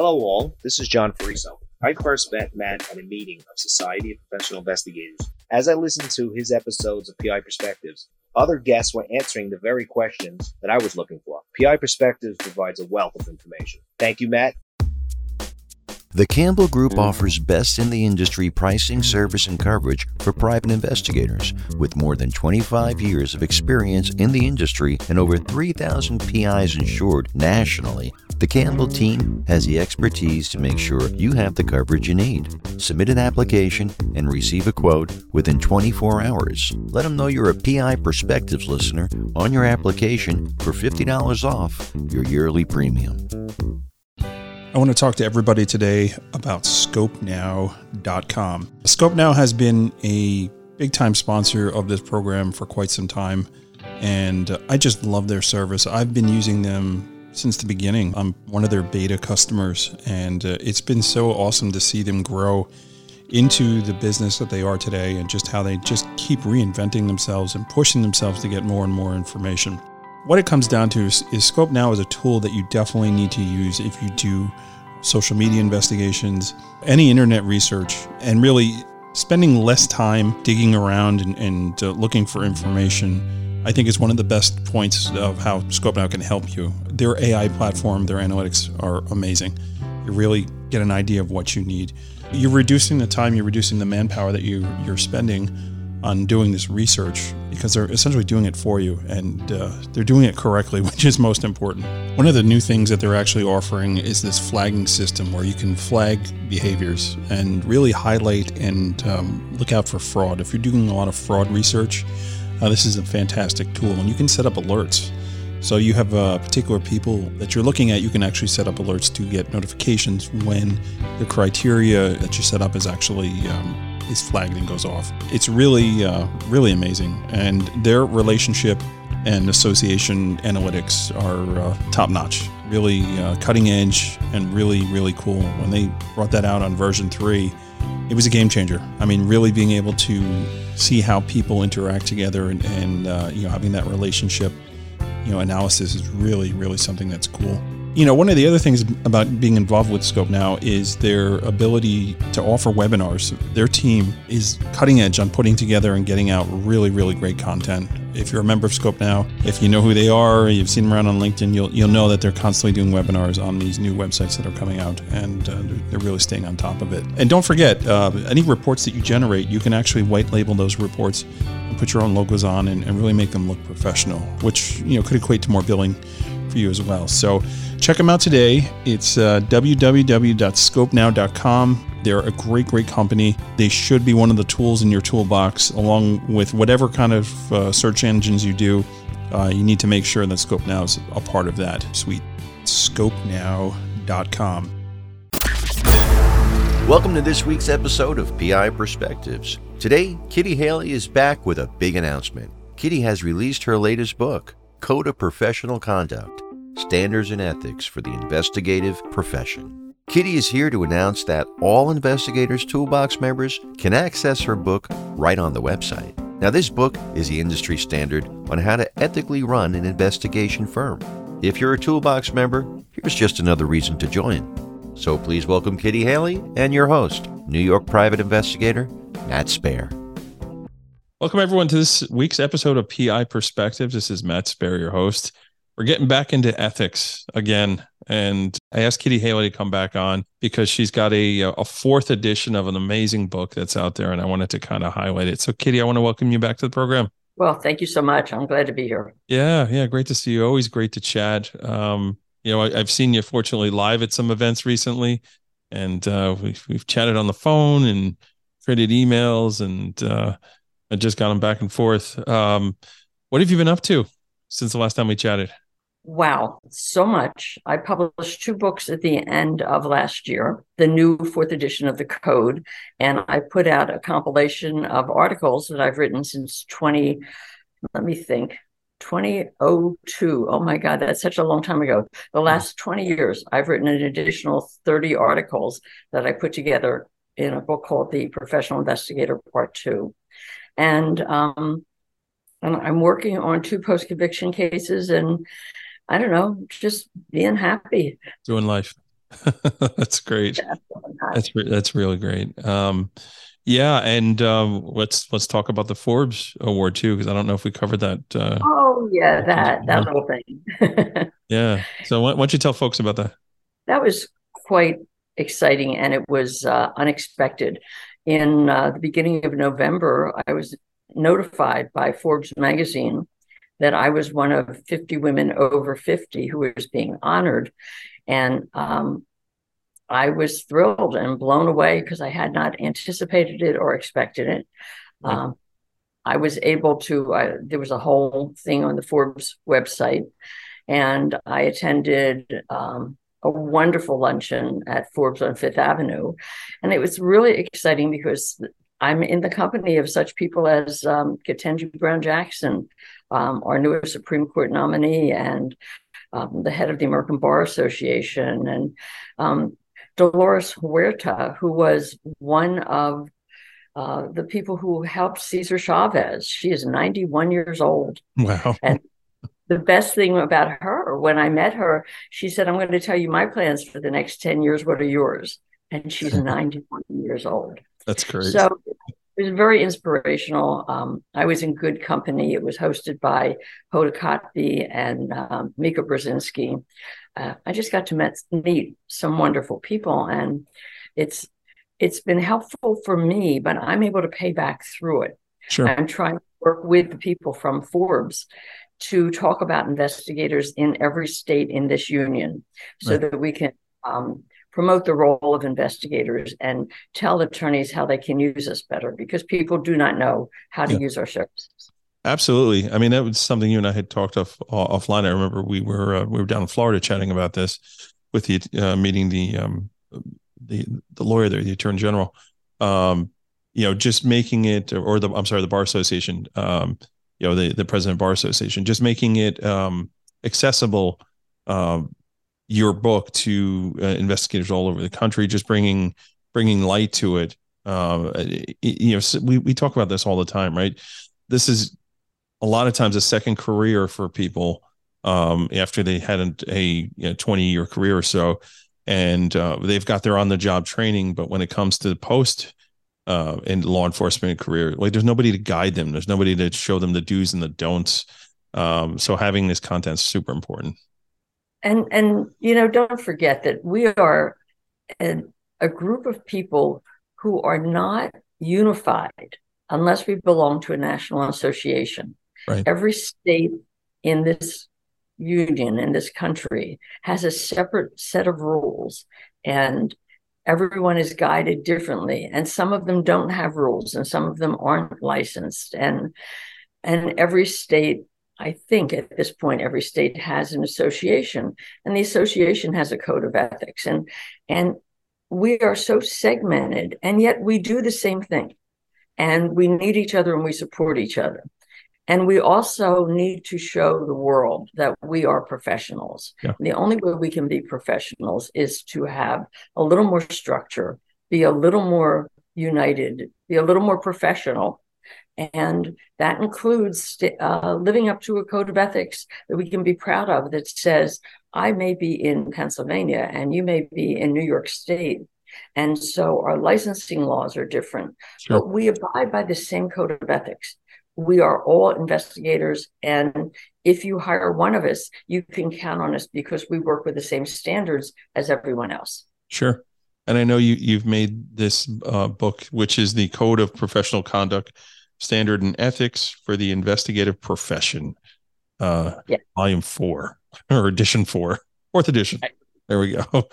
Hello, all. This is John Fariso. I first met Matt at a meeting of Society of Professional Investigators. As I listened to his episodes of PI Perspectives, other guests were answering the very questions that I was looking for. PI Perspectives provides a wealth of information. Thank you, Matt. The Campbell Group offers best in the industry pricing, service, and coverage for private investigators. With more than 25 years of experience in the industry and over 3,000 PIs insured nationally, the Campbell team has the expertise to make sure you have the coverage you need. Submit an application and receive a quote within 24 hours. Let them know you're a PI Perspectives listener on your application for $50 off your yearly premium. I want to talk to everybody today about Skopenow.com. Skopenow has been a big time sponsor of this program for quite some time, and I just love their service. I've been using them since the beginning. I'm one of their beta customers, and uh, it's been so awesome to see them grow into the business that they are today and just how they just keep reinventing themselves and pushing themselves to get more and more information what it comes down to is, is Skopenow is a tool that you definitely need to use if you do social media investigations, any internet research, and really spending less time digging around and, and uh, looking for information. I think is one of the best points of how Skopenow can help you. Their AI platform, their analytics are amazing. You really get an idea of what you need. You're reducing the time, you're reducing the manpower that you, you're spending on doing this research because they're essentially doing it for you and uh, they're doing it correctly, which is most important. One of the new things that they're actually offering is this flagging system where you can flag behaviors and really highlight and um, look out for fraud. If you're doing a lot of fraud research, uh, this is a fantastic tool and you can set up alerts. So you have uh, particular people that you're looking at, you can actually set up alerts to get notifications when the criteria that you set up is actually um, is flagged and goes off. It's really, uh, really amazing. And their relationship and association analytics are uh, top notch, really uh, cutting edge, and really, really cool. When they brought that out on version three, it was a game changer. I mean, really being able to see how people interact together and, and uh, you know having that relationship, you know, analysis is really, really something that's cool. You know, one of the other things about being involved with Skopenow is their ability to offer webinars. Their team is cutting edge on putting together and getting out really, really great content. If you're a member of Skopenow, if you know who they are, you've seen them around on LinkedIn, you'll you'll know that they're constantly doing webinars on these new websites that are coming out, and uh, they're really staying on top of it. And don't forget, uh, any reports that you generate, you can actually white label those reports and put your own logos on and, and really make them look professional, which you know could equate to more billing for you as well. So check them out today. It's uh, www.skopenow.com. They're a great, great company. They should be one of the tools in your toolbox, along with whatever kind of uh, search engines you do. Uh, you need to make sure that Skopenow is a part of that suite. Skopenow.com. Welcome to this week's episode of PI Perspectives. Today, Kitty Hailey is back with a big announcement. Kitty has released her latest book, Code of Professional Conduct Standards and Ethics for the Investigative Profession. Kitty is here to announce that all Investigators Toolbox members can access her book right on the website. Now, this book is the industry standard on how to ethically run an investigation firm. If you're a Toolbox member, here's just another reason to join. So please welcome Kitty Hailey and your host, New York private investigator Matt Spaier. Welcome, everyone, to this week's episode of PI Perspectives. This is Matt Spaier, your host. We're getting back into ethics again. And I asked Kitty Hailey to come back on because she's got a, a fourth edition of an amazing book that's out there. And I wanted to kind of highlight it. So, Kitty, I want to welcome you back to the program. Well, thank you so much. I'm glad to be here. Yeah, yeah, great to see you. Always great to chat. Um, you know, I, have seen you fortunately live at some events recently, and uh, we've we've chatted on the phone and traded emails, and uh, I just got them back and forth. Um, what have you been up to since the last time we chatted? Wow, so much. I published two books at the end of last year, the new fourth edition of the Code, and I put out a compilation of articles that I've written since 20, let me think, 2002. Oh my God, that's such a long time ago. The last 20 years, I've written an additional 30 articles that I put together in a book called The Professional Investigator Part Two. And um, and I'm working on two post conviction cases, and I don't know, just being happy. Doing life. that's great. That's that's really great. Um, yeah, and um, let's let's talk about the Forbes Award too, because I don't know if we covered that. Uh, oh yeah, that that little thing. yeah. So why, why, don't you tell folks about that? That was quite exciting, and it was uh, unexpected. In uh, the beginning of November, I was notified by Forbes magazine that I was one of 50 women over 50 who was being honored. And um, I was thrilled and blown away because I had not anticipated it or expected it. Um, I was able to, I, there was a whole thing on the Forbes website, and I attended um, a wonderful luncheon at Forbes on Fifth Avenue. And it was really exciting because I'm in the company of such people as um, Ketanji Brown Jackson, um, our newest Supreme Court nominee, and um, the head of the American Bar Association, and um, Dolores Huerta, who was one of uh, the people who helped Cesar Chavez. She is 91 years old. Wow. And the best thing about her, when I met her, she said, I'm going to tell you my plans for the next 10 years. What are yours? And she's 91 years old. That's great. So it was very inspirational. Um, I was in good company. It was hosted by Hoda Kotb and um, Mika Brzezinski. Uh, I just got to met, meet some wonderful people, and it's it's been helpful for me. But I'm able to pay back through it. Sure. I'm trying to work with the people from Forbes to talk about investigators in every state in this union, so right. that we can um, promote the role of investigators and tell attorneys how they can use us better because people do not know how to yeah. use our services. Absolutely. I mean, that was something you and I had talked off offline. I remember we were uh, we were down in Florida chatting about this with the uh, meeting the um, the the lawyer there, the attorney general. Um, you know, just making it, or the I'm sorry, the bar association. Um, you know, the the president bar association, just making it um, accessible um, your book to uh, investigators all over the country, just bringing bringing light to it. Uh, you know, we we talk about this all the time, right? This is a lot of times a second career for people um, after they had a, a you know, 20 year career or so, and uh, they've got their on the job training. But when it comes to the post uh, in law enforcement career, like there's nobody to guide them. There's nobody to show them the do's and the don'ts. Um, so having this content is super important and and you know don't forget that we are an, a group of people who are not unified unless we belong to a national association right. every state in this union in this country has a separate set of rules and everyone is guided differently and some of them don't have rules and some of them aren't licensed and and every state I think at this point every state has an association, and the association has a code of ethics, and and we are so segmented, and yet we do the same thing, and we need each other and we support each other, and we also need to show the world that we are professionals. Yeah. The only way we can be professionals is to have a little more structure, be a little more united, be a little more professional, and that includes uh, living up to a code of ethics that we can be proud of that says, I may be in Pennsylvania and you may be in New York State. And so our licensing laws are different, sure. but we abide by the same code of ethics. We are all investigators. And if you hire one of us, you can count on us because we work with the same standards as everyone else. Sure. And I know you, you've made this uh, book, which is the Code of Professional Conduct Standard and Ethics for the Investigative Profession, uh, yeah. volume four or edition four, fourth edition. Right. There we go.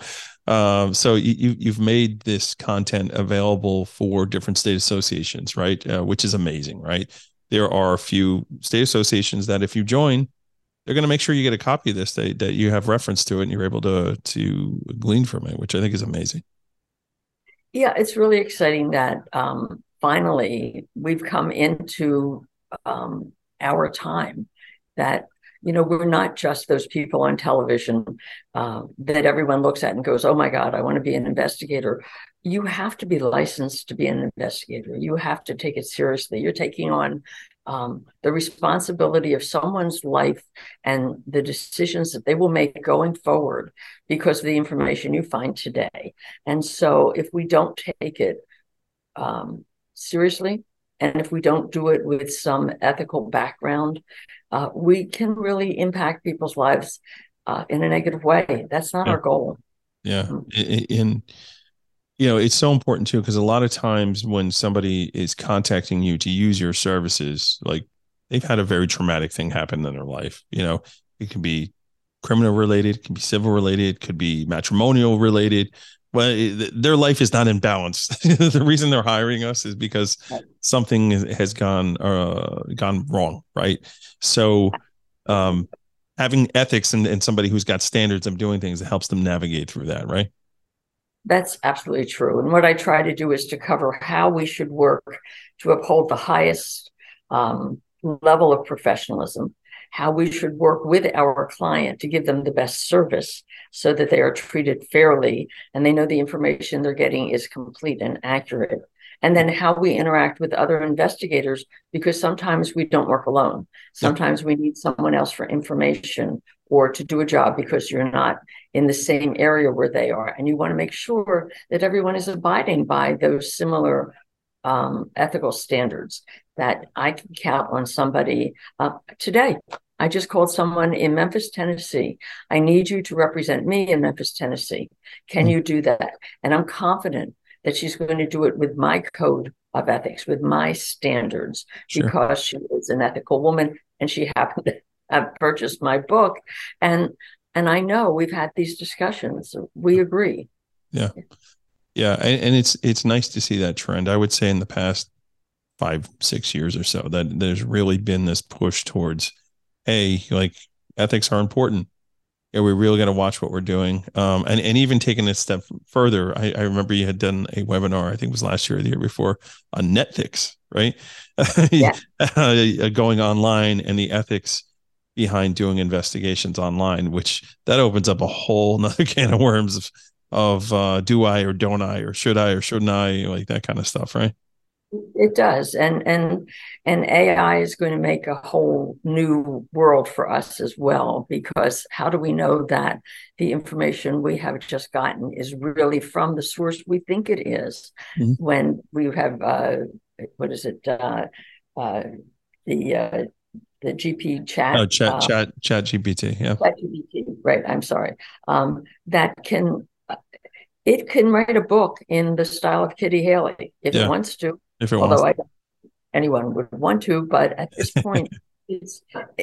Um, so you, you've made this content available for different state associations, right? Uh, which is amazing, right? There are a few state associations that if you join, they're going to make sure you get a copy of this that, that you have reference to it and you're able to to glean from it, which I think is amazing. Yeah, it's really exciting that um, finally we've come into um, our time that you know, we're not just those people on television uh, that everyone looks at and goes, oh my God, I want to be an investigator. You have to be licensed to be an investigator. You have to take it seriously. You're taking on um, the responsibility of someone's life and the decisions that they will make going forward because of the information you find today. And so if we don't take it um, seriously, and if we don't do it with some ethical background, uh, we can really impact people's lives uh, in a negative way. That's not yeah. our goal. Yeah. Mm-hmm. In, you know, it's so important too, because a lot of times when somebody is contacting you to use your services, like they've had a very traumatic thing happen in their life. You know, it can be criminal related, it can be civil related, it could be matrimonial related, well their life is not in balance. The reason they're hiring us is because something has gone uh, gone wrong right? So um, having ethics and, and somebody who's got standards of doing things helps them navigate through that right that's absolutely true and what i try to do is to cover how we should work to uphold the highest um, level of professionalism how we should work with our client to give them the best service so that they are treated fairly and they know the information they're getting is complete and accurate. And then how we interact with other investigators, because sometimes we don't work alone. Sometimes we need someone else for information or to do a job because you're not in the same area where they are. And you want to make sure that everyone is abiding by those similar um, ethical standards that I can count on somebody uh, today. I just called someone in Memphis, Tennessee. I need you to represent me in Memphis, Tennessee. Can mm-hmm. you do that? And I'm confident that she's going to do it with my code of ethics, with my standards, sure. because she is an ethical woman and she happened to have purchased my book. And and I know we've had these discussions. We agree. Yeah. Yeah. And, and it's it's nice to see that trend. I would say in the past five, six years or so that there's really been this push towards hey, like ethics are important. Yeah, we really got to watch what we're doing. Um, and, and even taking a step further, I, I remember you had done a webinar, I think it was last year or the year before, on nethics, right? Yeah. Uh, going online and the ethics behind doing investigations online, which that opens up a whole nother can of worms of, of uh, do I or don't I or should I or shouldn't I, like that kind of stuff, right? It does, and and and AI is going to make a whole new world for us as well. Because how do we know that the information we have just gotten is really from the source we think it is? Mm-hmm. When we have uh, what is it? Uh, uh, the uh, the GP chat. Oh, chat, uh, chat, chat GPT. Yeah. Chat GPT. Right. I'm sorry. Um, that can it can write a book in the style of Kitty Hailey if yeah. it wants to. If it wants to although wants. I, anyone would want to, but at this point, it's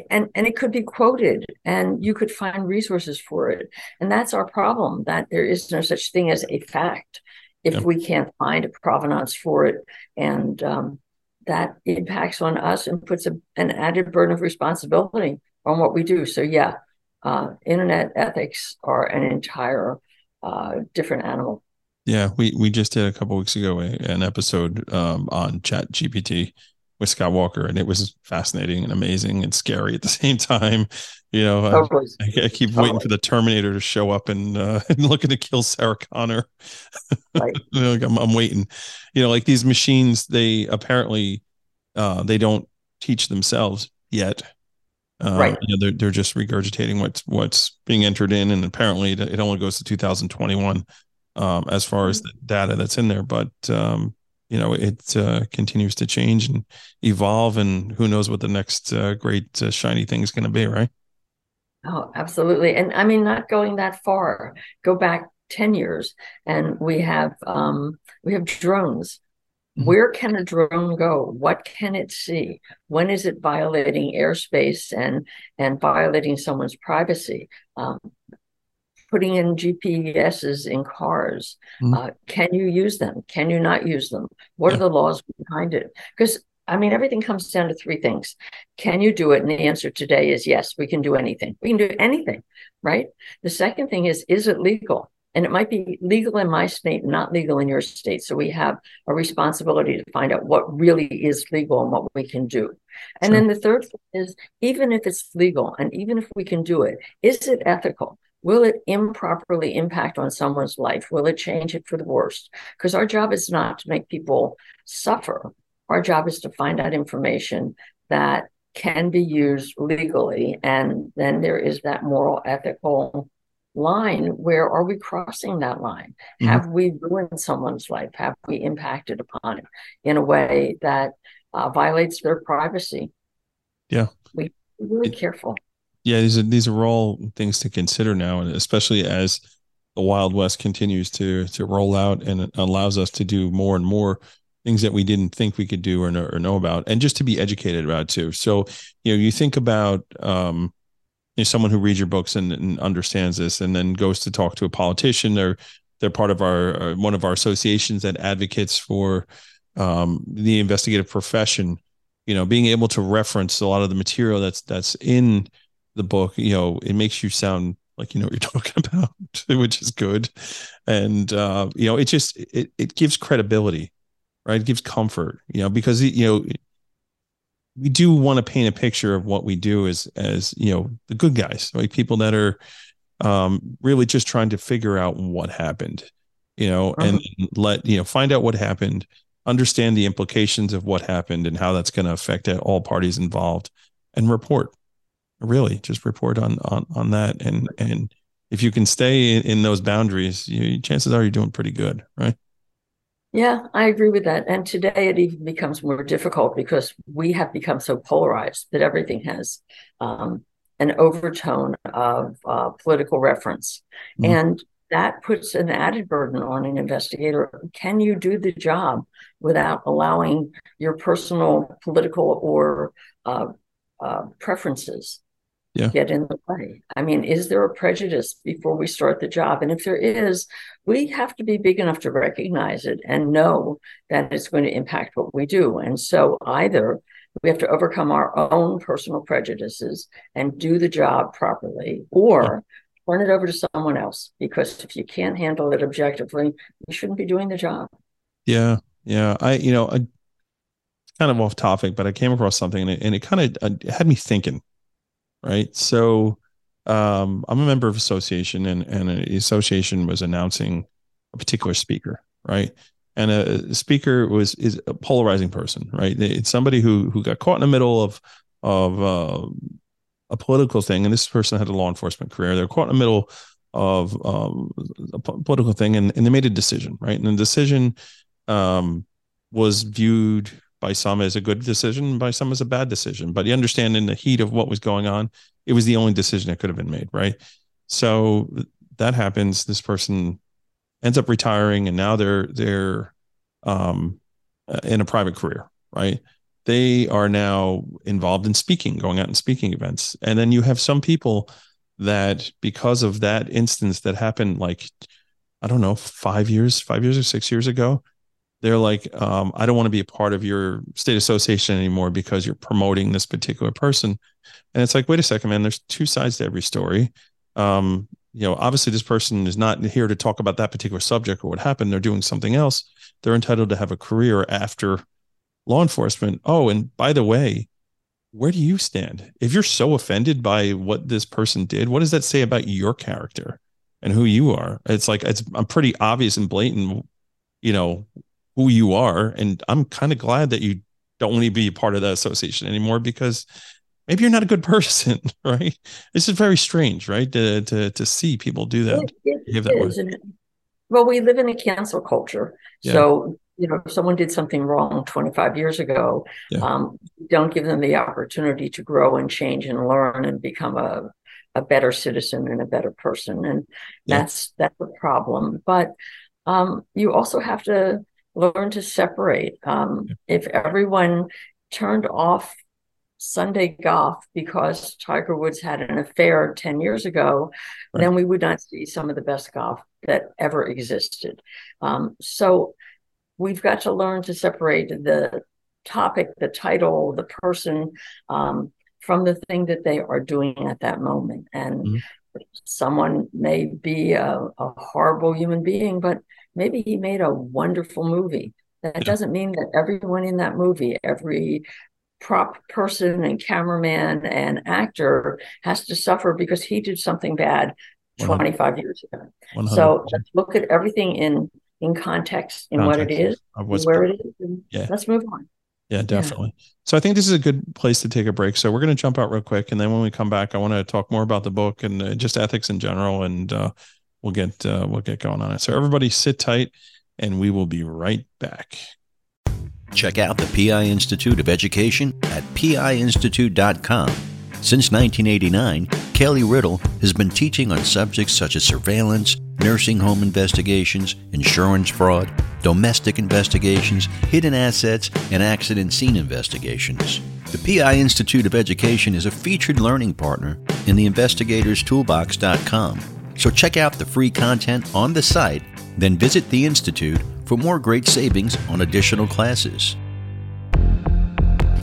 and and it could be quoted, and you could find resources for it, and that's our problem. That there is no such thing as a fact if yeah. we can't find a provenance for it, and um, that impacts on us and puts a, an added burden of responsibility on what we do. So yeah, uh, internet ethics are an entire uh, different animal. Yeah, we we just did a couple weeks ago an episode um, on Chat GPT with Scott Walker, and it was fascinating and amazing and scary at the same time. You know, totally. I, I, keep totally. waiting for the Terminator to show up and, uh, and looking to kill Sarah Connor. Right. like I'm, I'm waiting. You know, like these machines, they apparently uh, they don't teach themselves yet. Uh, right. You know, they're they're just regurgitating what's what's being entered in, and apparently it only goes to 2021 um, as far as mm-hmm. the data that's in there. But um, you know, it uh, continues to change and evolve, and who knows what the next uh, great uh, shiny thing is going to be, right? Oh, absolutely. And I mean, not going that far. Go back 10 years and we have um, we have drones mm-hmm. where can a drone go what can it see when is it violating airspace and and violating someone's privacy um, putting in GPSs in cars. Mm-hmm. Uh, can you use them? Can you not use them? What yeah. are the laws behind it? Because I mean, everything comes down to three things. Can you do it? And the answer today is yes, we can do anything. We can do anything, right? The second thing is, is it legal? and it might be legal in my state, not legal in your state. So we have a responsibility to find out what really is legal and what we can do. And sure. then the third is even if it's legal and even if we can do it, is it ethical? Will it improperly impact on someone's life? Will it change it for the worst? Because our job is not to make people suffer. Our job is to find out information that can be used legally. And then there is that moral, ethical line where are we crossing that line mm-hmm. have we ruined someone's life have we impacted upon it in a way that uh, violates their privacy yeah we really it, careful yeah these are these are all things to consider now and especially as the wild west continues to to roll out and allows us to do more and more things that we didn't think we could do or know, or know about and just to be educated about too. So you know you think about um you know, someone who reads your books and, and, understands this and then goes to talk to a politician. Or they're part of our uh, one of our associations that advocates for um, the investigative profession. You know being able to reference a lot of the material that's that's in the book you know it makes you sound like you know what you're talking about which is good. And uh, you know it just it, it gives credibility right? It gives comfort you know because you know we do want to paint a picture of what we do as as you know the good guys like people that are um really just trying to figure out what happened you know uh-huh. and let you know find out what happened understand the implications of what happened and how that's going to affect all parties involved and report really just report on on on that and and if you can stay in, in those boundaries you, chances are you're doing pretty good right yeah, I agree with that. And today it even becomes more difficult because we have become so polarized that everything has um, an overtone of uh, political reference. Mm-hmm. And that puts an added burden on an investigator. Can you do the job without allowing your personal political or uh, uh, preferences yeah. get in the way. I mean, is there a prejudice before we start the job? And if there is, we have to be big enough to recognize it and know that it's going to impact what we do. And so either we have to overcome our own personal prejudices and do the job properly, or turn it over to someone else. Because if you can't handle it objectively, you shouldn't be doing the job. Yeah. Yeah. I, you know, I, kind of off topic, but I came across something and it, and it kind of uh, had me thinking right? So um, I'm a member of association, and and the association was announcing a particular speaker, right? And a, speaker was is a polarizing person, right? It's somebody who who got caught in the middle of of uh, a political thing, and this person had a law enforcement career. They're caught in the middle of um, a political thing, and, and they made a decision, right? And the decision um, was viewed by some as a good decision, by some as a bad decision. But you understand in the heat of what was going on, it was the only decision that could have been made, right? So that happens. This person ends up retiring, and now they're they're um, in a private career, right? They are now involved in speaking, going out and speaking events, and then you have some people that because of that instance that happened, like I don't know, five years, five years or six years ago, they're like, um, I don't want to be a part of your state association anymore because you're promoting this particular person. And it's like, wait a second, man, there's two sides to every story. Um, you know, obviously this person is not here to talk about that particular subject or what happened. They're doing something else. They're entitled to have a career after law enforcement. Oh, and by the way, where do you stand? If you're so offended by what this person did, what does that say about your character and who you are? It's like it's I'm pretty obvious and blatant, you know, who you are. And I'm kind of glad that you don't want to be a part of that association anymore because maybe you're not a good person, right? This is very strange, right? To to to see people do that. It, it that is, well, we live in a cancel culture. Yeah. So, you know, if someone did something wrong 25 years ago, yeah. um, don't give them the opportunity to grow and change and learn and become a, a better citizen and a better person. And yeah. that's that's a problem. But um, you also have to learn to separate. Um, if everyone turned off Sunday golf because Tiger Woods had an affair 10 years ago, right. then we would not see some of the best golf that ever existed. Um, so we've got to learn to separate the topic, the title, the person um, from the thing that they are doing at that moment. And mm-hmm. someone may be a, a horrible human being, but maybe he made a wonderful movie. That doesn't mean that everyone in that movie, every prop person and cameraman and actor has to suffer because he did something bad 25 years ago. 100%. So let's look at everything in in context in context what it is, where it is. yeah. Let's move on. Yeah, definitely. Yeah. So I think this is a good place to take a break. So we're going to jump out real quick, and then when we come back, I want to talk more about the book and uh, just ethics in general, and uh, we'll get uh, we'll get going on it. So everybody, sit tight, and we will be right back. Check out the PI Institute of Education at piinstitute.com. Since 1989, Kelly Riddle has been teaching on subjects such as surveillance, nursing home investigations, insurance fraud, domestic investigations, hidden assets, and accident scene investigations. The PI Institute of Education is a featured learning partner in the investigatorstoolbox.com. So check out the free content on the site, then visit the Institute for more great savings on additional classes.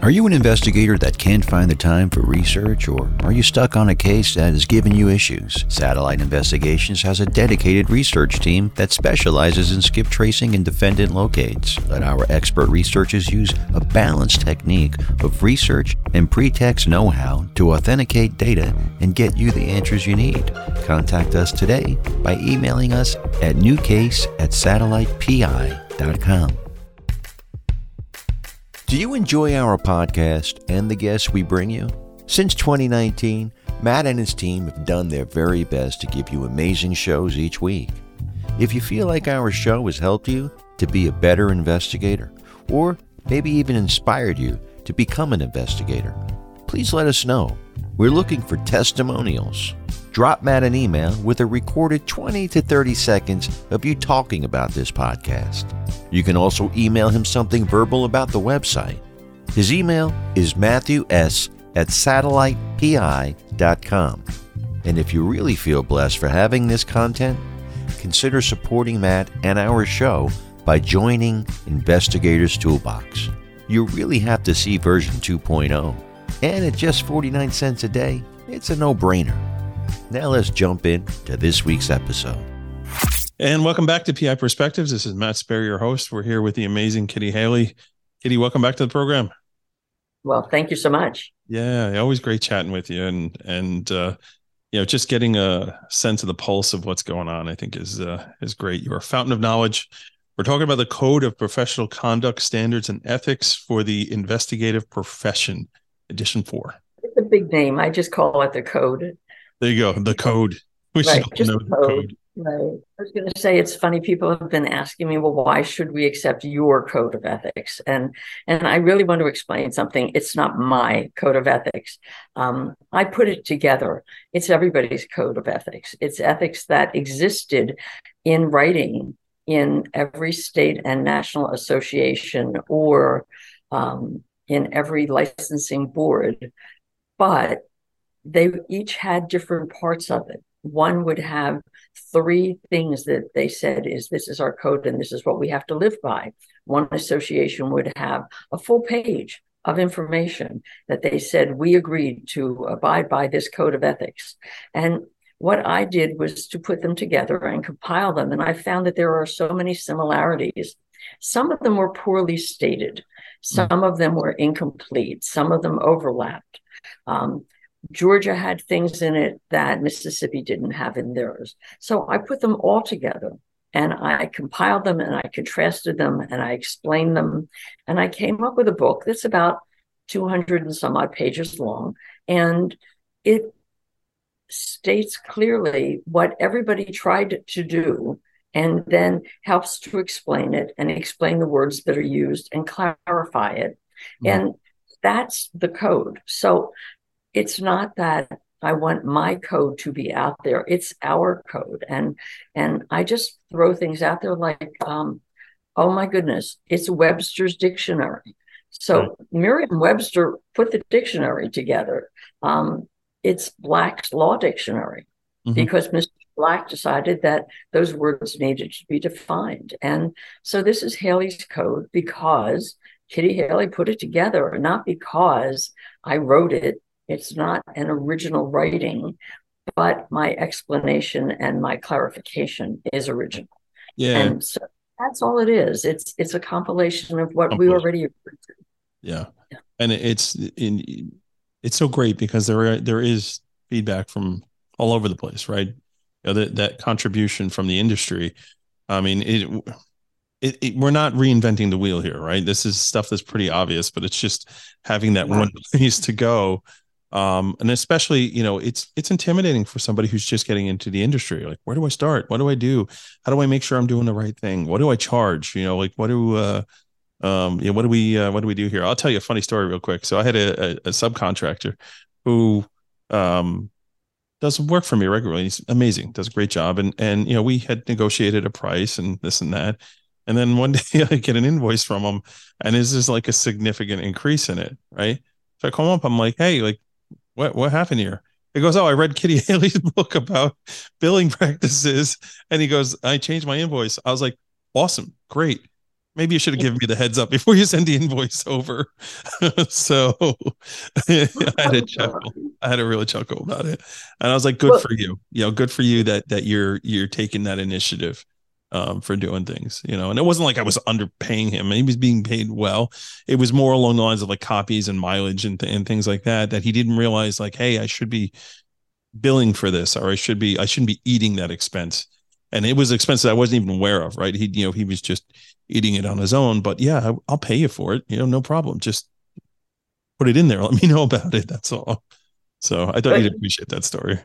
Are you an investigator that can't find the time for research, or are you stuck on a case that is giving you issues? Satellite Investigations has a dedicated research team that specializes in skip tracing and defendant locates. Let our expert researchers use a balanced technique of research and pretext know how to authenticate data and get you the answers you need. Contact us today by emailing us at newcase at satellitepi.com. Do you enjoy our podcast and the guests we bring you? Since 2019, Matt and his team have done their very best to give you amazing shows each week. If you feel like our show has helped you to be a better investigator, or maybe even inspired you to become an investigator, please let us know. We're looking for testimonials. Drop Matt an email with a recorded 20 to 30 seconds of you talking about this podcast. You can also email him something verbal about the website. His email is matthews at satellitepi.com. And if you really feel blessed for having this content, consider supporting Matt and our show by joining Investigators Toolbox. You really have to see version 2.0. And at just 49 cents a day, it's a no brainer. Now let's jump in to this week's episode. And welcome back to PI Perspectives. This is Matt Spaier, your host. We're here with the amazing Kitty Hailey. Kitty, welcome back to the program. Well, thank you so much. Yeah, always great chatting with you, and and uh, you know, just getting a sense of the pulse of what's going on. I think is uh, is great. You're a fountain of knowledge. We're talking about the Code of Professional Conduct Standards and Ethics for the Investigative Profession, Edition Four. It's a big name. I just call it the Code. There you go, the Code. We right, should know the code. code. Right. I was going to say it's funny. People have been asking me, well, why should we accept your code of ethics? And and I really want to explain something. It's not my code of ethics. Um, I put it together. It's everybody's code of ethics. It's ethics that existed in writing in every state and national association or um, in every licensing board, but they each had different parts of it one would have three things that they said is this is our code and this is what we have to live by. One association would have a full page of information that they said we agreed to abide by this code of ethics. And what I did was to put them together and compile them. And I found that there are so many similarities. Some of them were poorly stated, some mm. of them were incomplete, some of them overlapped. Um, Georgia had things in it that Mississippi didn't have in theirs. So I put them all together and I compiled them and I contrasted them and I explained them. And I came up with a book that's about 200 and some odd pages long. And it states clearly what everybody tried to do and then helps to explain it and explain the words that are used and clarify it. Mm-hmm. And that's the code. So it's not that I want my code to be out there. It's our code. And and I just throw things out there like, um, oh my goodness, it's Webster's dictionary. So right. Merriam-Webster put the dictionary together. Um, it's Black's law dictionary mm-hmm. because Mr. Black decided that those words needed to be defined. And so this is Hailey's code because Kitty Hailey put it together, not because I wrote it it's not an original writing, but my explanation and my clarification is original. Yeah. And so that's all it is. It's it's a compilation of what we already agreed to. Yeah. yeah. And it's in it's so great because there there is feedback from all over the place, right? You know, that that contribution from the industry. I mean, it, it, it, we're not reinventing the wheel here, right? This is stuff that's pretty obvious, but it's just having that one place to go um, and especially you know it's it's intimidating for somebody who's just getting into the industry. Like where do i start? What do i do? How do i make sure i'm doing the right thing? What do i charge? You know like what do uh um you know what do we uh, what do we do here? I'll tell you a funny story real quick. So i had a, a, a subcontractor who um does work for me regularly. He's amazing does a great job. And and you know we had negotiated a price and this and that. And then one day i get an invoice from him and this is like a significant increase in it right? So I call him up. I'm like, hey, like, what what happened here? He goes, oh, I read Kitty Hailey's book about billing practices, and he goes, I changed my invoice. I was like, awesome, great. Maybe you should have given me the heads up before you send the invoice over. so I had a chuckle. I had a really chuckle about it, and I was like, good well, for you. You know, good for you that that you're you're taking that initiative um, for doing things, you know. And it wasn't like I was underpaying him; he was being paid well. It was more along the lines of like copies and mileage and, th- and things like that. That he didn't realize, like, hey, I should be billing for this, or I should be, I shouldn't be eating that expense. And it was expense I wasn't even aware of, right? He, you know, he was just eating it on his own. But yeah, I'll pay you for it. You know, no problem. Just put it in there. Let me know about it. That's all. So I thought you'd appreciate that story.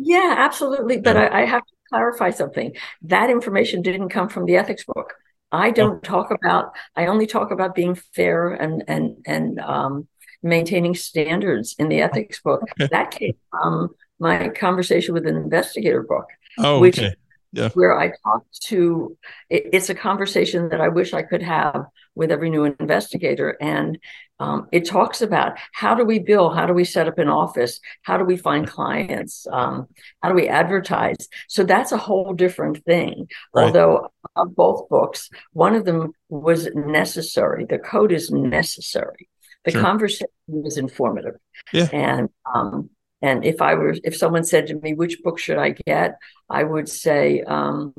Yeah, absolutely. But yeah. I, I, have to clarify something. That information didn't come from the ethics book. I oh. don't talk about. I only talk about being fair and and and um, maintaining standards in the ethics book. Okay. That came from my conversation with an investigator book, oh, which okay. Yeah. where I talk to. It, it's a conversation that I wish I could have with every new investigator, and um, it talks about how do we bill, how do we set up an office, how do we find clients, um, how do we advertise. So that's a whole different thing. Right. Although of both books, one of them was necessary. The code is necessary. The sure. conversation is informative. Yeah. And um, and if I were if someone said to me, which book should I get, I would say um,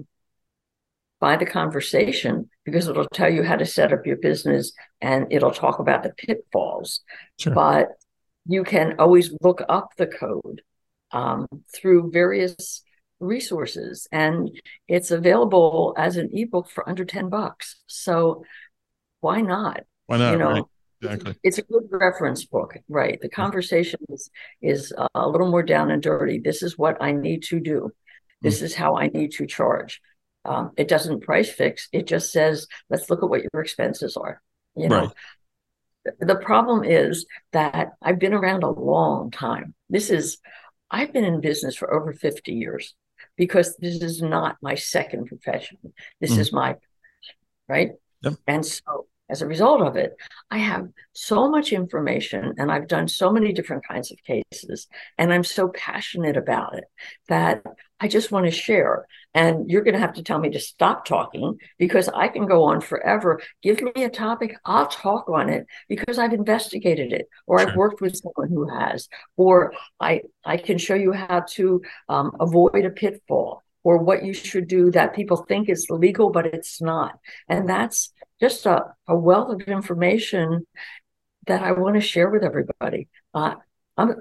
by the conversation because it'll tell you how to set up your business and it'll talk about the pitfalls. Sure. But you can always look up the code um, through various resources and it's available as an ebook for under 10 bucks. So why not? Why not? You know, right. Exactly. It's a good reference book, right? The conversation is, is a little more down and dirty. This is what I need to do. This mm. is how I need to charge. Um, it doesn't price fix. It just says, let's look at what your expenses are. You know, right. the problem is that I've been around a long time. This is, I've been in business for over 50 years because this is not my second profession. This mm. is my, right? Yep. And so as a result of it, I have so much information and I've done so many different kinds of cases and I'm so passionate about it that I just want to share. And you're going to have to tell me to stop talking because I can go on forever. Give me a topic, I'll talk on it because I've investigated it or. I've worked with someone who has, or I, I can show you how to um, avoid a pitfall or what you should do that people think is legal, but it's not. And that's just a, a wealth of information that I want to share with everybody. Uh, I'm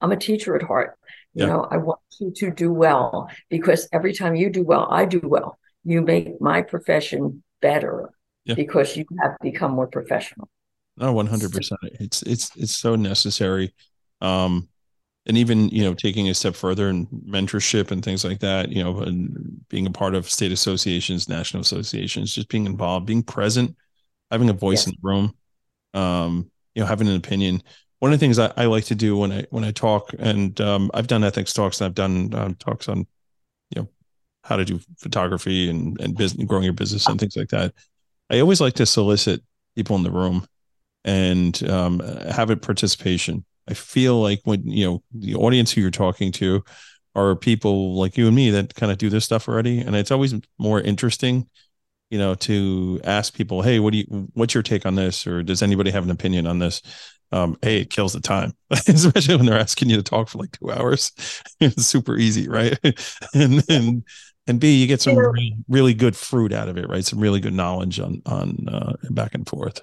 I'm a teacher at heart. You know, I want you to do well because every time you do well, I do well. You make my profession better yeah. because you have become more professional. No, one hundred percent. It's it's it's so necessary. Um, and even you know taking a step further in mentorship and things like that you know and being a part of state associations national associations just being involved being present having a voice yes. in the room um you know having an opinion one of the things I, I like to do when i when i talk and um, i've done ethics talks and i've done um, talks on you know how to do photography and and business growing your business and things like that i always like to solicit people in the room and um, have a participation I feel like when you know the audience who you're talking to are people like you and me that kind of do this stuff already, and it's always more interesting, you know, to ask people, "Hey, what do you? What's your take on this?" Or does anybody have an opinion on this? um, a it kills the time, especially when they're asking you to talk for like two hours. it's super easy, right? and then and B, you get some really, really good fruit out of it, right? Some really good knowledge on on uh, back and forth.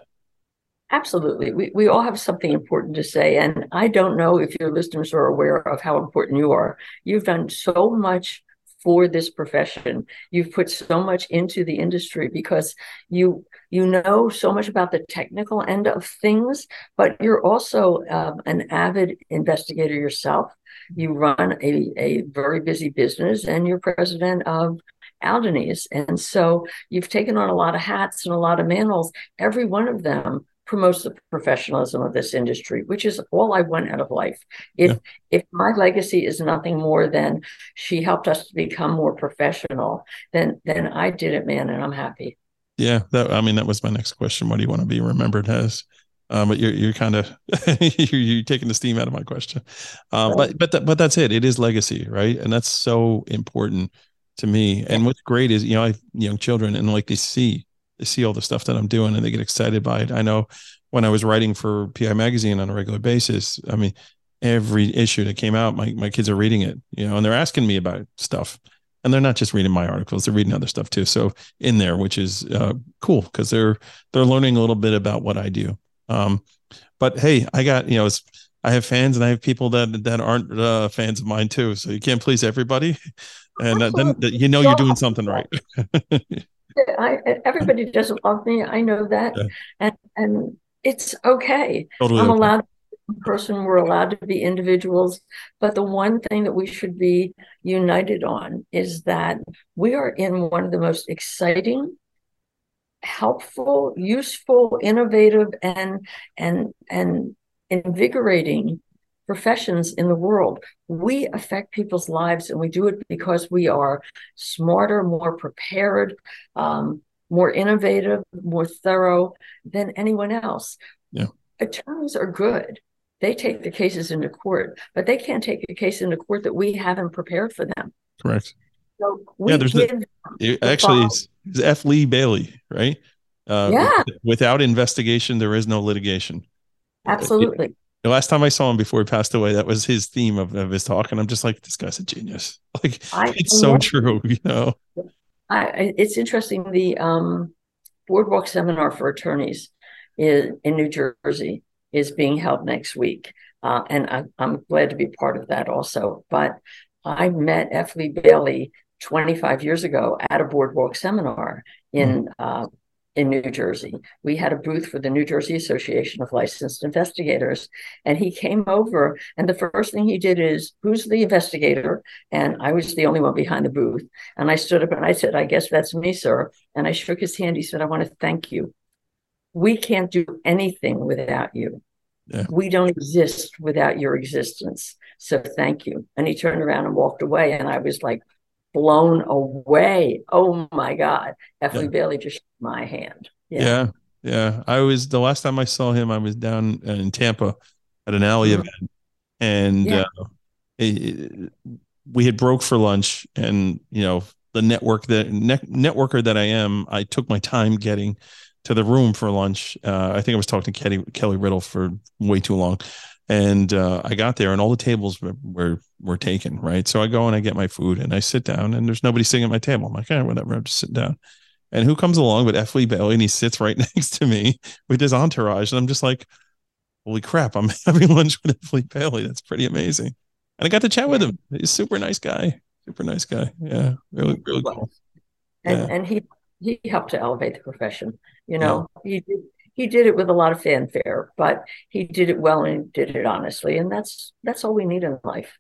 Absolutely. We, we all have something important to say. And I don't know if your listeners are aware of how important you are. You've done so much for this profession. You've put so much into the industry because you you know so much about the technical end of things, but you're also um, an avid investigator yourself. You run a, a very busy business and you're president of ALDONYS. And so you've taken on a lot of hats and a lot of mantles. Every one of them promotes the professionalism of this industry, which is all I want out of life. If yeah. if my legacy is nothing more than she helped us to become more professional, then then I did it, man, and I'm happy. Yeah, that I mean that was my next question. What do you want to be remembered as? Um, but you're you're kind of you're, you're, taking the steam out of my question. Um, right. But but that, but that's it. It is legacy, right? And that's so important to me. And what's great is you know I have young children and like they see they see all the stuff that I'm doing and they get excited by it. I know when I was writing for PI magazine on a regular basis, I mean, every issue that came out, my, my kids are reading it, you know, and they're asking me about stuff and they're not just reading my articles, they're reading other stuff too. So in there, which is uh, cool because they're, they're learning a little bit about what I do. Um, but Hey, I got, you know, it's, I have fans and I have people that, that aren't uh, fans of mine too. So you can't please everybody. And then you know, you're doing something right. I, everybody doesn't love me. I know that, yeah. and and it's okay. Totally I'm okay. allowed person we're allowed to be individuals but the one thing that we should be united on is that we are in one of the most exciting helpful useful innovative and and and invigorating professions in the world. We affect people's lives, and we do it because we are smarter, more prepared, um, more innovative, more thorough than anyone else. Yeah. Attorneys are good. They take the cases into court, but they can't take a case into court that we haven't prepared for them. Correct. So yeah, there's the, the actually it's, it's F. Lee Bailey, right? Uh, yeah. Without investigation, there is no litigation. Absolutely the last time I saw him before he passed away, that was his theme of, of his talk. And I'm just like, this guy's a genius. Like I, it's so true, you know. I, it's interesting. The um, boardwalk seminar for attorneys in, in New Jersey is being held next week. Uh, and I, I'm glad to be part of that also. But I met F. Lee Bailey 25 years ago at a boardwalk seminar in mm. uh, in New Jersey. We had a booth for the New Jersey Association of Licensed Investigators. And he came over, and the first thing he did is, Who's the investigator? And I was the only one behind the booth. And I stood up and I said, I guess that's me, sir. And I shook his hand. He said, I want to thank you. We can't do anything without you. Yeah. We don't exist without your existence. So thank you. And he turned around and walked away. And I was like, blown away. Oh my God. F. Yeah. Bailey just shook my hand. Yeah. yeah. yeah. I was the last time I saw him, I was down in Tampa at a NALI mm-hmm. event. And yeah. uh, it, we had broke for lunch and, you know, the network that ne- networker that I am, I took my time getting to the room for lunch. Uh, I think I was talking to Kelly, Kelly Riddle for way too long. And uh, I got there and all the tables were, were, were taken, right? So I go and I get my food and I sit down and there's nobody sitting at my table. I'm like, hey, whatever, I'm just sitting down. And who comes along but F. Lee Bailey and he sits right next to me with his entourage. And I'm just like, holy crap, I'm having lunch with F. Lee Bailey. That's pretty amazing. And I got to chat with him. He's a super nice guy. Super nice guy. Yeah. Really, really cool. And, yeah. and he he helped to elevate the profession. You know, yeah. he did he did it with a lot of fanfare, but he did it well and did it honestly, and that's that's all we need in life.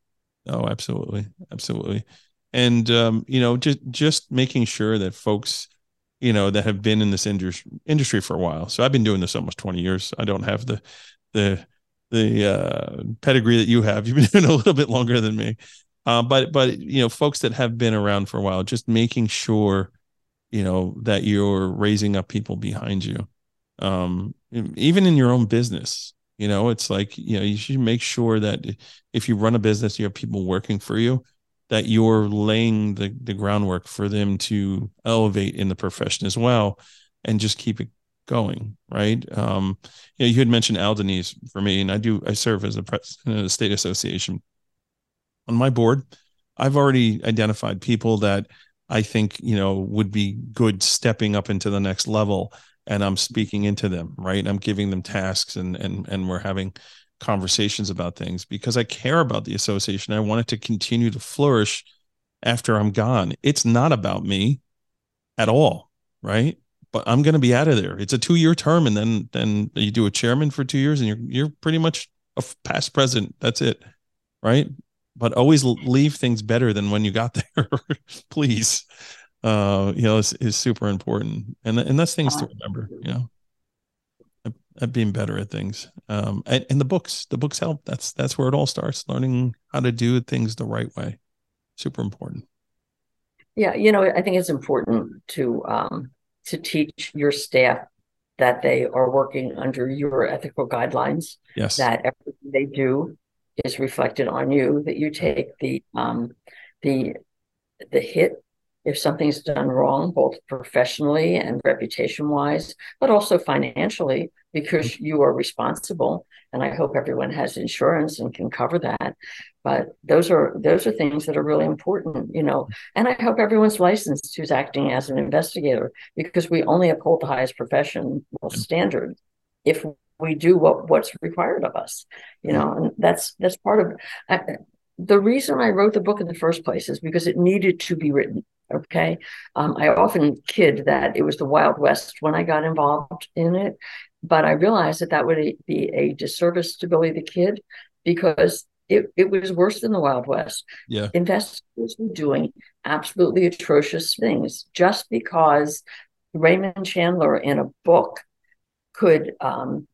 Oh, absolutely, absolutely, and um, you know, just just making sure that folks, you know, that have been in this industry industry for a while. So I've been doing this almost twenty years. I don't have the the the uh, pedigree that you have. You've been doing a little bit longer than me, uh, but but you know, folks that have been around for a while, just making sure, you know, that you're raising up people behind you um, even in your own business you know it's like you know you should make sure that if you run a business you have people working for you that you're laying the, the groundwork for them to elevate in the profession as well and just keep it going, right? Um, you, know, you had mentioned ALDONYS for me, and I do. I serve as a president of the state association. On my board, I've already identified people that I think you know would be good stepping up into the next level, and I'm speaking into them, right? I'm giving them tasks, and and and we're having conversations about things because I care about the association. I want it to continue to flourish after I'm gone. It's not about me at all, right? But I'm going to be out of there. It's a two year term, and then then you do a chairman for two years, and you're you're pretty much a past president. That's it, right? But always leave things better than when you got there, please. Uh, you know, is is super important, and and that's things to remember. You know at being better at things. Um, and, and the books, the books help. That's that's where it all starts. Learning how to do things the right way, super important. Yeah, you know, I think it's important to um, to teach your staff that they are working under your ethical guidelines. Yes, that everything they do is reflected on you. That you take the um, the the hit if something's done wrong, both professionally and reputation wise, but also financially, because mm-hmm. you are responsible. And I hope everyone has insurance and can cover that. But those are those are things that are really important, you know. And I hope everyone's licensed who's acting as an investigator, because we only uphold the highest professional standard if we do what what's required of us, you know. Mm-hmm. And that's that's part of. I, the reason I wrote the book in the first place is because it needed to be written. Okay. Um, I often kid that it was the Wild West when I got involved in it, but I realized that that would be a disservice to Billy the Kid because it, it was worse than the Wild West. Yeah. Investigators were doing absolutely atrocious things just because Raymond Chandler in a book could um,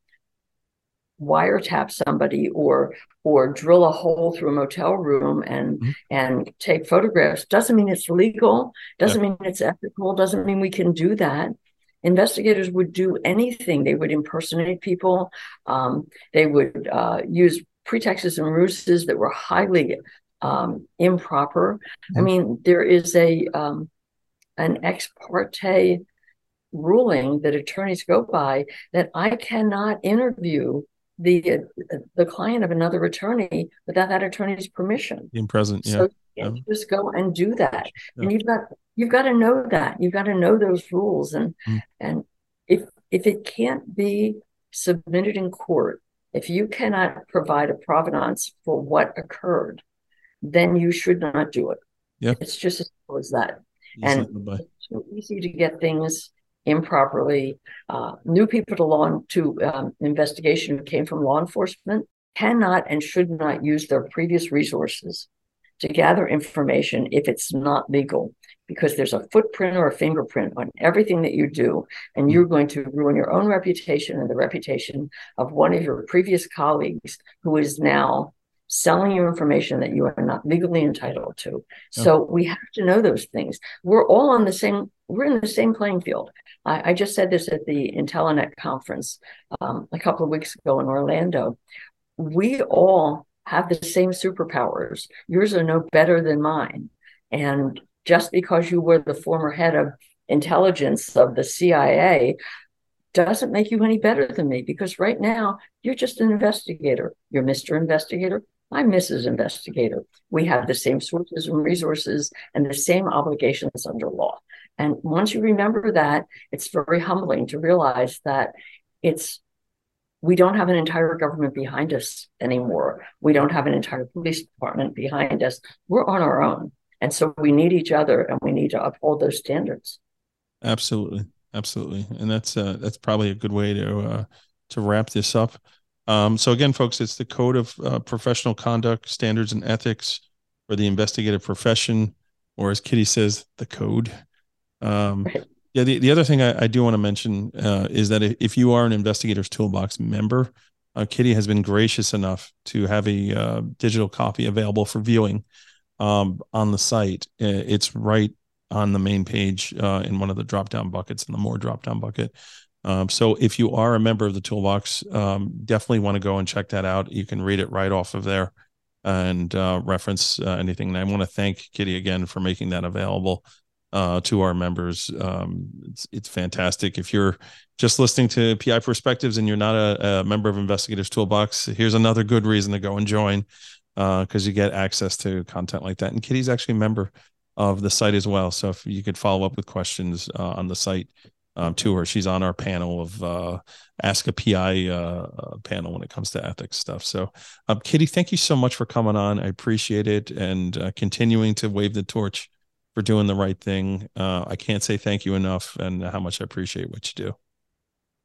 wiretap somebody or or drill a hole through a motel room and mm-hmm. and take photographs doesn't mean it's legal doesn't yeah. mean it's ethical doesn't mean we can do that investigators would do anything they would impersonate people um, they would uh, use pretexts and ruses that were highly um, improper mm-hmm. i mean there is a um, an ex parte ruling that attorneys go by that i cannot interview the the client of another attorney without that attorney's permission. In present, yeah. So yeah. just go and do that. Yeah. And you've got you've got to know that. You've got to know those rules. And mm. and if if it can't be submitted in court, if you cannot provide a provenance for what occurred, then you should not do it. Yeah. It's just as simple as that. and it's so easy to get things improperly. Uh, new people to law to um, investigation who came from law enforcement cannot and should not use their previous resources to gather information if it's not legal because there's a footprint or a fingerprint on everything that you do and you're going to ruin your own reputation and the reputation of one of your previous colleagues who is now selling you information that you are not legally entitled to. So we have to know those things. We're all on the same, we're in the same playing field. I, I just said this at the Intellenet conference um, a couple of weeks ago in Orlando. We all have the same superpowers. Yours are no better than mine. And just because you were the former head of intelligence of the CIA doesn't make you any better than me because right now you're just an investigator. You're Mr. Investigator. I'm Mrs. Investigator. We have the same sources and resources and the same obligations under law. And once you remember that, it's very humbling to realize that it's we don't have an entire government behind us anymore. We don't have an entire police department behind us. We're on our own. And so we need each other and we need to uphold those standards. Absolutely. Absolutely. And that's uh, that's probably a good way to uh, to wrap this up. Um, so again, folks, it's the Code of uh, Professional Conduct, Standards, and Ethics for the investigative profession, or as Kitty says, the code. Um, yeah, the, the other thing I, I do want to mention uh, is that if you are an Investigators Toolbox member, uh, Kitty has been gracious enough to have a uh, digital copy available for viewing um, on the site. It's right on the main page uh, in one of the drop down buckets in the more drop down bucket. Um, so if you are a member of the toolbox, um, definitely want to go and check that out. You can read it right off of there and uh, reference uh, anything. And I want to thank Kitty again for making that available uh, to our members. Um, it's it's fantastic. If you're just listening to PI Perspectives and you're not a, a member of Investigators Toolbox, here's another good reason to go and join because uh, you get access to content like that. And Kitty's actually a member of the site as well. So if you could follow up with questions uh, on the site um, to her, she's on our panel of uh, Ask a PI uh, uh, panel when it comes to ethics stuff. So, um, Kitty, thank you so much for coming on. I appreciate it and uh, continuing to wave the torch for doing the right thing. Uh, I can't say thank you enough and how much I appreciate what you do.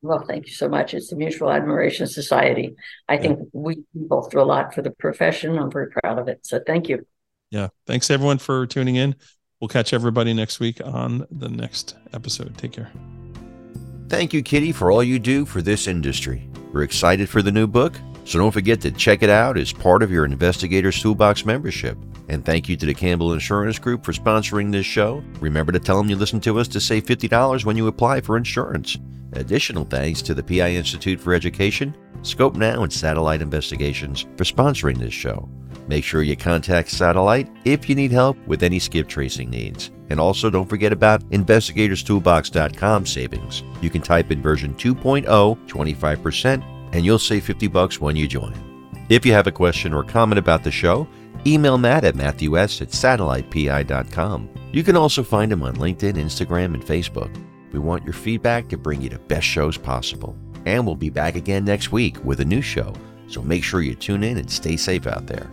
Well, thank you so much. It's the Mutual Admiration Society. I think yeah. we both do a lot for the profession. I'm very proud of it. So thank you. Yeah. Thanks everyone for tuning in. We'll catch everybody next week on the next episode. Take care. Thank you, Kitty, for all you do for this industry. We're excited for the new book, so don't forget to check it out as part of your Investigators Toolbox membership. And thank you to the Campbell Insurance Group for sponsoring this show. Remember to tell them you listen to us to save $50 when you apply for insurance. Additional thanks to the PI Institute for Education, Skopenow, and Satellite Investigations for sponsoring this show. Make sure you contact Satellite if you need help with any skip tracing needs. And also don't forget about investigatorstoolbox.com savings. You can type in version 2.0 25% and you'll save 50 bucks when you join. If you have a question or comment about the show, email Matt at matthews at satellitepi.com. You can also find him on LinkedIn, Instagram, and Facebook. We want your feedback to bring you the best shows possible. And we'll be back again next week with a new show, so make sure you tune in and stay safe out there.